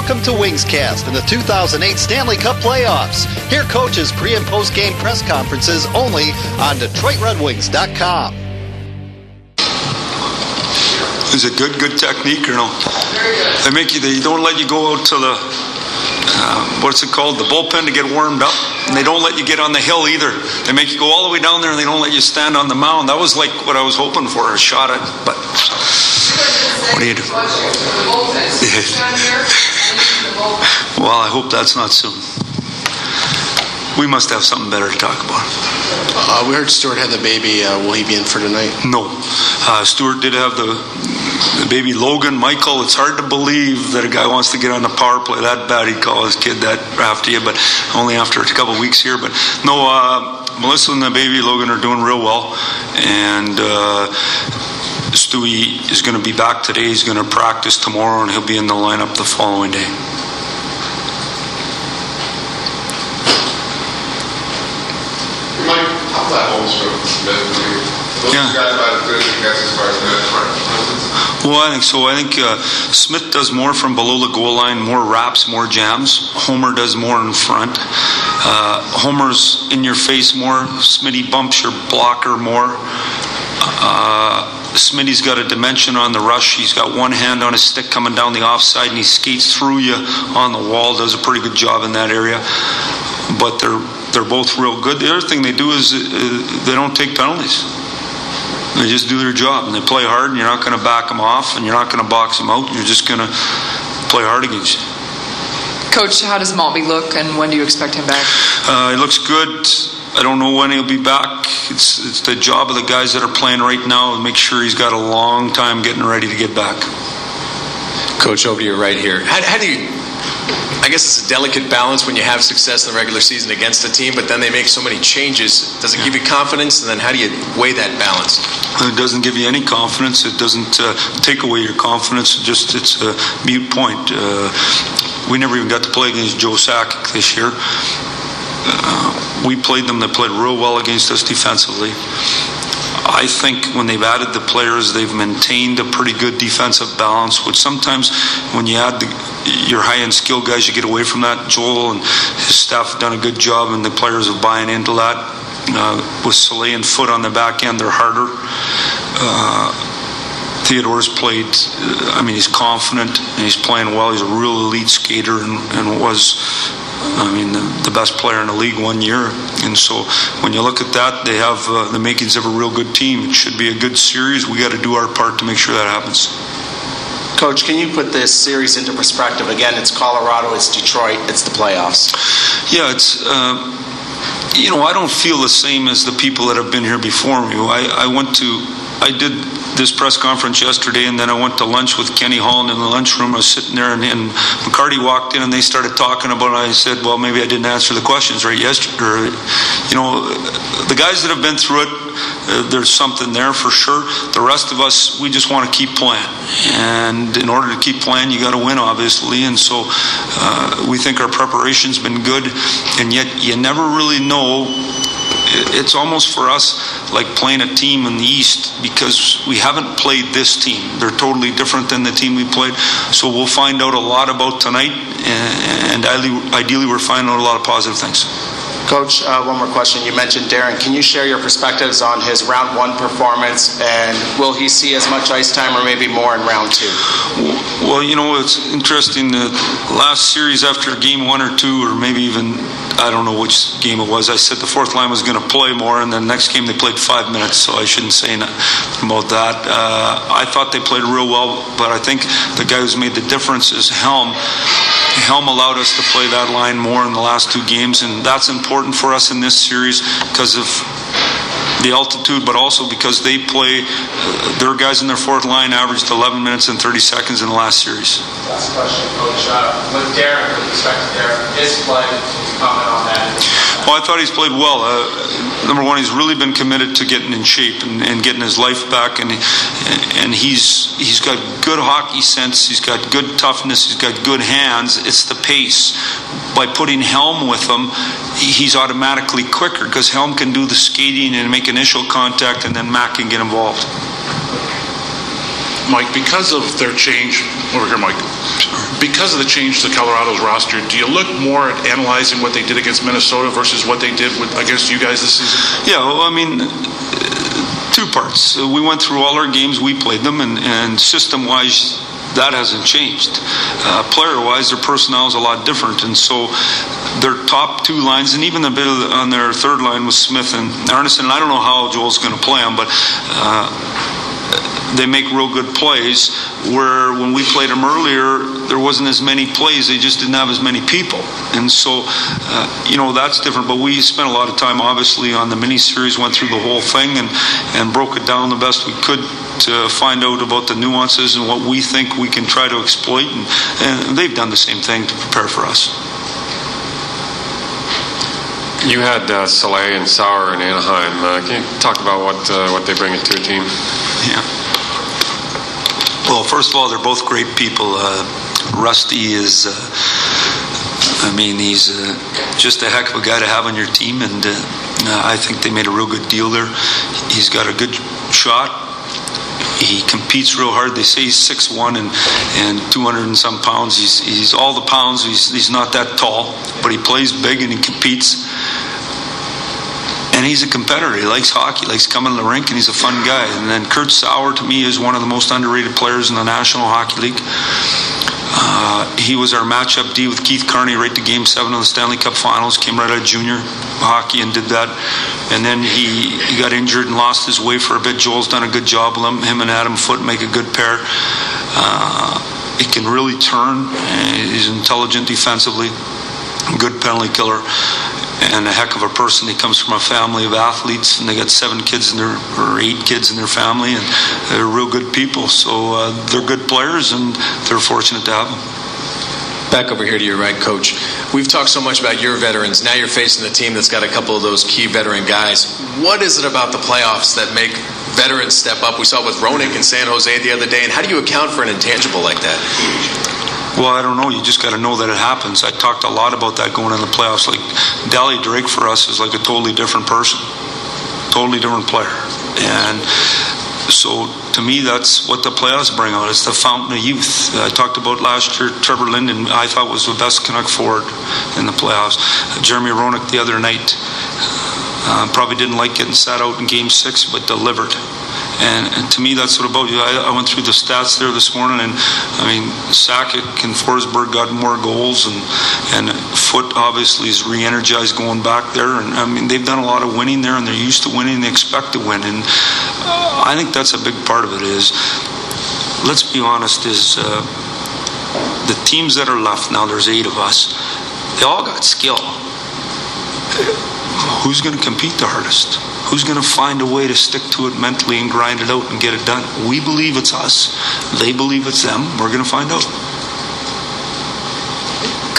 Welcome to Wingscast in the 2008 Stanley Cup playoffs. Hear coaches' pre and post game press conferences only on DetroitRedWings.com. Is it good, good technique or no? They make you. They don't let you go out to the uh, what's it called, the bullpen to get warmed up. And they don't let you get on the hill either. They make you go all the way down there, and they don't let you stand on the mound. That was like what I was hoping for, a shot at. But what do you do? well, I hope that's not soon. We must have something better to talk about. Uh, we heard Stuart had the baby. Uh, will he be in for tonight? No. Uh, Stuart did have the, the, baby Logan. Michael, it's hard to believe that a guy wants to get on the power play that bad. He'd call his kid that after you, but only after a couple weeks here. But no, uh, Melissa and the baby Logan are doing real well. And uh, Stewie is going to be back today. He's going to practice tomorrow, and he'll be in the lineup the following day. Yeah. Well, I think so. I think uh, Smyth does more from below the goal line, more wraps, more jams. Homer does more in front. Uh, Homer's in your face more. Smitty bumps your blocker more. Uh, Smitty's got a dimension on the rush. He's got one hand on his stick coming down the offside, and he skates through you on the wall. Does a pretty good job in that area. But they're they're both real good. The other thing they do is uh, they don't take penalties. They just do their job and they play hard, and you're not going to back them off, and you're not going to box them out. You're just going to play hard against you. Coach, how does Maltby look, and when do you expect him back? Uh, he looks good. I don't know when he'll be back. It's it's the job of the guys that are playing right now to make sure he's got a long time getting ready to get back. Coach, over to your right here. How, how do you I guess it's a delicate balance when you have success in the regular season against a team, but then they make so many changes. Does it give you confidence? And then how do you weigh that balance? It doesn't give you any confidence. It doesn't uh, take away your confidence. It just it's a mute point. Uh, we never even got to play against Joe Sakic this year. We played them. They played real well against us defensively. I think when they've added the players, they've maintained a pretty good defensive balance, which sometimes when you add the, your high end skill guys, you get away from that. Joel and his staff have done a good job, and the players are buying into that. Uh, with Salei and Foote on the back end, they're harder. Uh, Theodore's played, uh, I mean, he's confident and he's playing well. He's a real elite skater and, and was I mean, the, the, best player in the league one year. And so when you look at that, they have uh, the makings of a real good team. It should be a good series. We got to do our part to make sure that happens. Coach, can you put this series into perspective? Again, it's Colorado, it's Detroit, it's the playoffs. Yeah, it's. Uh, you know, I don't feel the same as the people that have been here before me. I, I went to, I did this press conference yesterday, and then I went to lunch with Kenny Holland in the lunchroom. I was sitting there, and, and McCarty walked in, and they started talking about it. I said, "Well, maybe I didn't answer the questions right yesterday." You know, the guys that have been through it, uh, there's something there for sure. The rest of us, we just want to keep playing, and in order to keep playing, you got to win, obviously. And so, uh, we think our preparation's been good, and yet you never really know it's almost for us like playing a team in the East because we haven't played this team. They're totally different than the team we played. So we'll find out a lot about tonight, and ideally, we're finding out a lot of positive things. Coach, uh, one more question. You mentioned Darren. Can you share your perspectives on his round one performance, and will he see as much ice time or maybe more in round two? Well, you know, it's interesting. The last series after game one or two, or maybe even I don't know which game it was. I said the fourth line was going to play more, and the next game they played five minutes, so I shouldn't say about that. Uh, I thought they played real well, but I think the guy who's made the difference is Helm. Helm allowed us to play that line more in the last two games, and that's important for us in this series because of the altitude, but also because they play, uh, their guys in their fourth line averaged 11 minutes and 30 seconds in the last series. Last question, Coach. Uh, with Darren, with respect to Darren, his play, comment on that? Well, I thought he's played well. Uh, number one, he's really been committed to getting in shape and, and getting his life back, and and he's he's got good hockey sense. He's got good toughness. He's got good hands. It's the pace. By putting Helm with him, he's automatically quicker because Helm can do the skating and make initial contact, and then Mac can get involved. Mike, because of their change over here, Mike. Because of the change to Colorado's roster, do you look more at analyzing what they did against Minnesota versus what they did with, against you guys this season? Yeah, well, I mean, two parts. We went through all our games, we played them, and, and system wise, that hasn't changed. Uh, player wise, their personnel is a lot different. And so their top two lines, and even a bit on their third line was Smyth and Arnason. And I don't know how Joel's going to play them, but. Uh, they make real good plays. Where when we played them earlier, there wasn't as many plays. They just didn't have as many people, and so uh, you know that's different. But we spent a lot of time, obviously, on the mini series. Went through the whole thing and and broke it down the best we could to find out about the nuances and what we think we can try to exploit. And, and they've done the same thing to prepare for us. You had uh, Salei and Sauer in Anaheim. Uh, can you talk about what uh, what they bring to a team? Yeah. Well, first of all, they're both great people. Uh, Rusty is, uh, I mean, he's uh, just a heck of a guy to have on your team, and I think they made a real good deal there. He's got a good shot. He competes real hard. They say he's 6'1 and, and 200 and some pounds. He's, he's all the pounds. He's, he's not that tall, but he plays big and he competes and he's a competitor. He likes hockey, likes coming to the rink, and he's a fun guy. And then Kurt Sauer, to me, is one of the most underrated players in the National Hockey League. Uh, he was our matchup D with Keith Carney right to Game Seven of the Stanley Cup Finals. Came right out of junior hockey and did that. And then he, he got injured and lost his way for a bit. Joel's done a good job him. Him and Adam Foote make a good pair. Uh, he can really turn. He's intelligent defensively. Good penalty killer and a heck of a person. He comes from a family of athletes, and they got seven kids in their or eight kids in their family, and they're real good people. So uh, they're good players, and they're fortunate to have them. Back over here to your right, coach. We've talked so much about your veterans. Now you're facing a team that's got a couple of those key veteran guys. What is it about the playoffs that make veterans step up? We saw it with Roenick in San Jose the other day. And how do you account for an intangible like that? Well, I don't know. You just got to know that it happens. I talked a lot about that going in the playoffs. Like Dally Drake for us is like a totally different person, totally different player, and so to me, that's what the playoffs bring out. It's the fountain of youth. I talked about last year. Trevor Linden, I thought was the best Canuck forward in the playoffs. Jeremy Roenick the other night uh, probably didn't like getting sat out in Game Six, but delivered. And, to me, that's what about you. I, I, went through the stats there this morning, and I mean, Sakic and Forsberg got more goals, and and Foote obviously is re-energized going back there. And I mean, they've done a lot of winning there, and they're used to winning. They expect to win, and uh, I think that's a big part of it. Is let's be honest, is uh, the teams that are left now. There's eight of us. They all got skill. Who's going to compete the hardest? Who's going to find a way to stick to it mentally and grind it out and get it done? We believe it's us. They believe it's them. We're going to find out.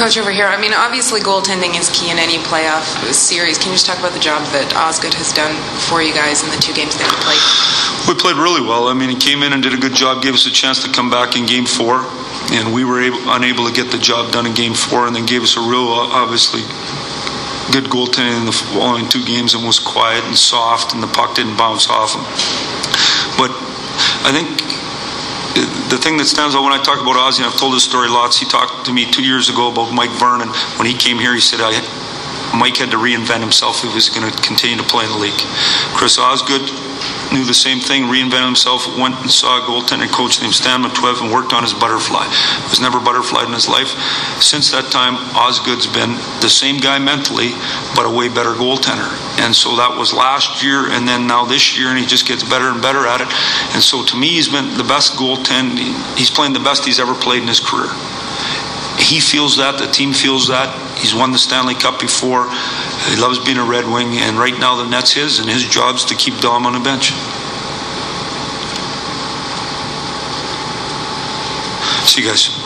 Coach, over here, I mean, obviously goaltending is key in any playoff series. Can you just talk about the job that Osgood has done for you guys in the two games that you played? We played really well. I mean, he came in and did a good job, gave us a chance to come back in game four, and we were able, unable to get the job done in game four, and then gave us a real, obviously, good goaltending in the following two games and was quiet and soft, and the puck didn't bounce off him. But I think uh, the thing that stands out when I talk about Ozzy, and I've told this story lots. He talked to me two years ago about Mike Vernon. When he came here, he said, I, Mike had to reinvent himself if he was going to continue to play in the league. Chris Osgood knew the same thing, reinvented himself, went and saw a goaltender coach named Stan Matwijiw and worked on his butterfly. Was never butterflied in his life. Since that time, Osgood's been the same guy mentally, but a way better goaltender. And so that was last year, and then now this year, and he just gets better and better at it. And so to me, he's been the best goaltender. He's playing the best he's ever played in his career. He feels that, the team feels that. He's won the Stanley Cup before. He loves being a Red Wing, and right now the net's his, and his job's to keep Dom on the bench. See you guys.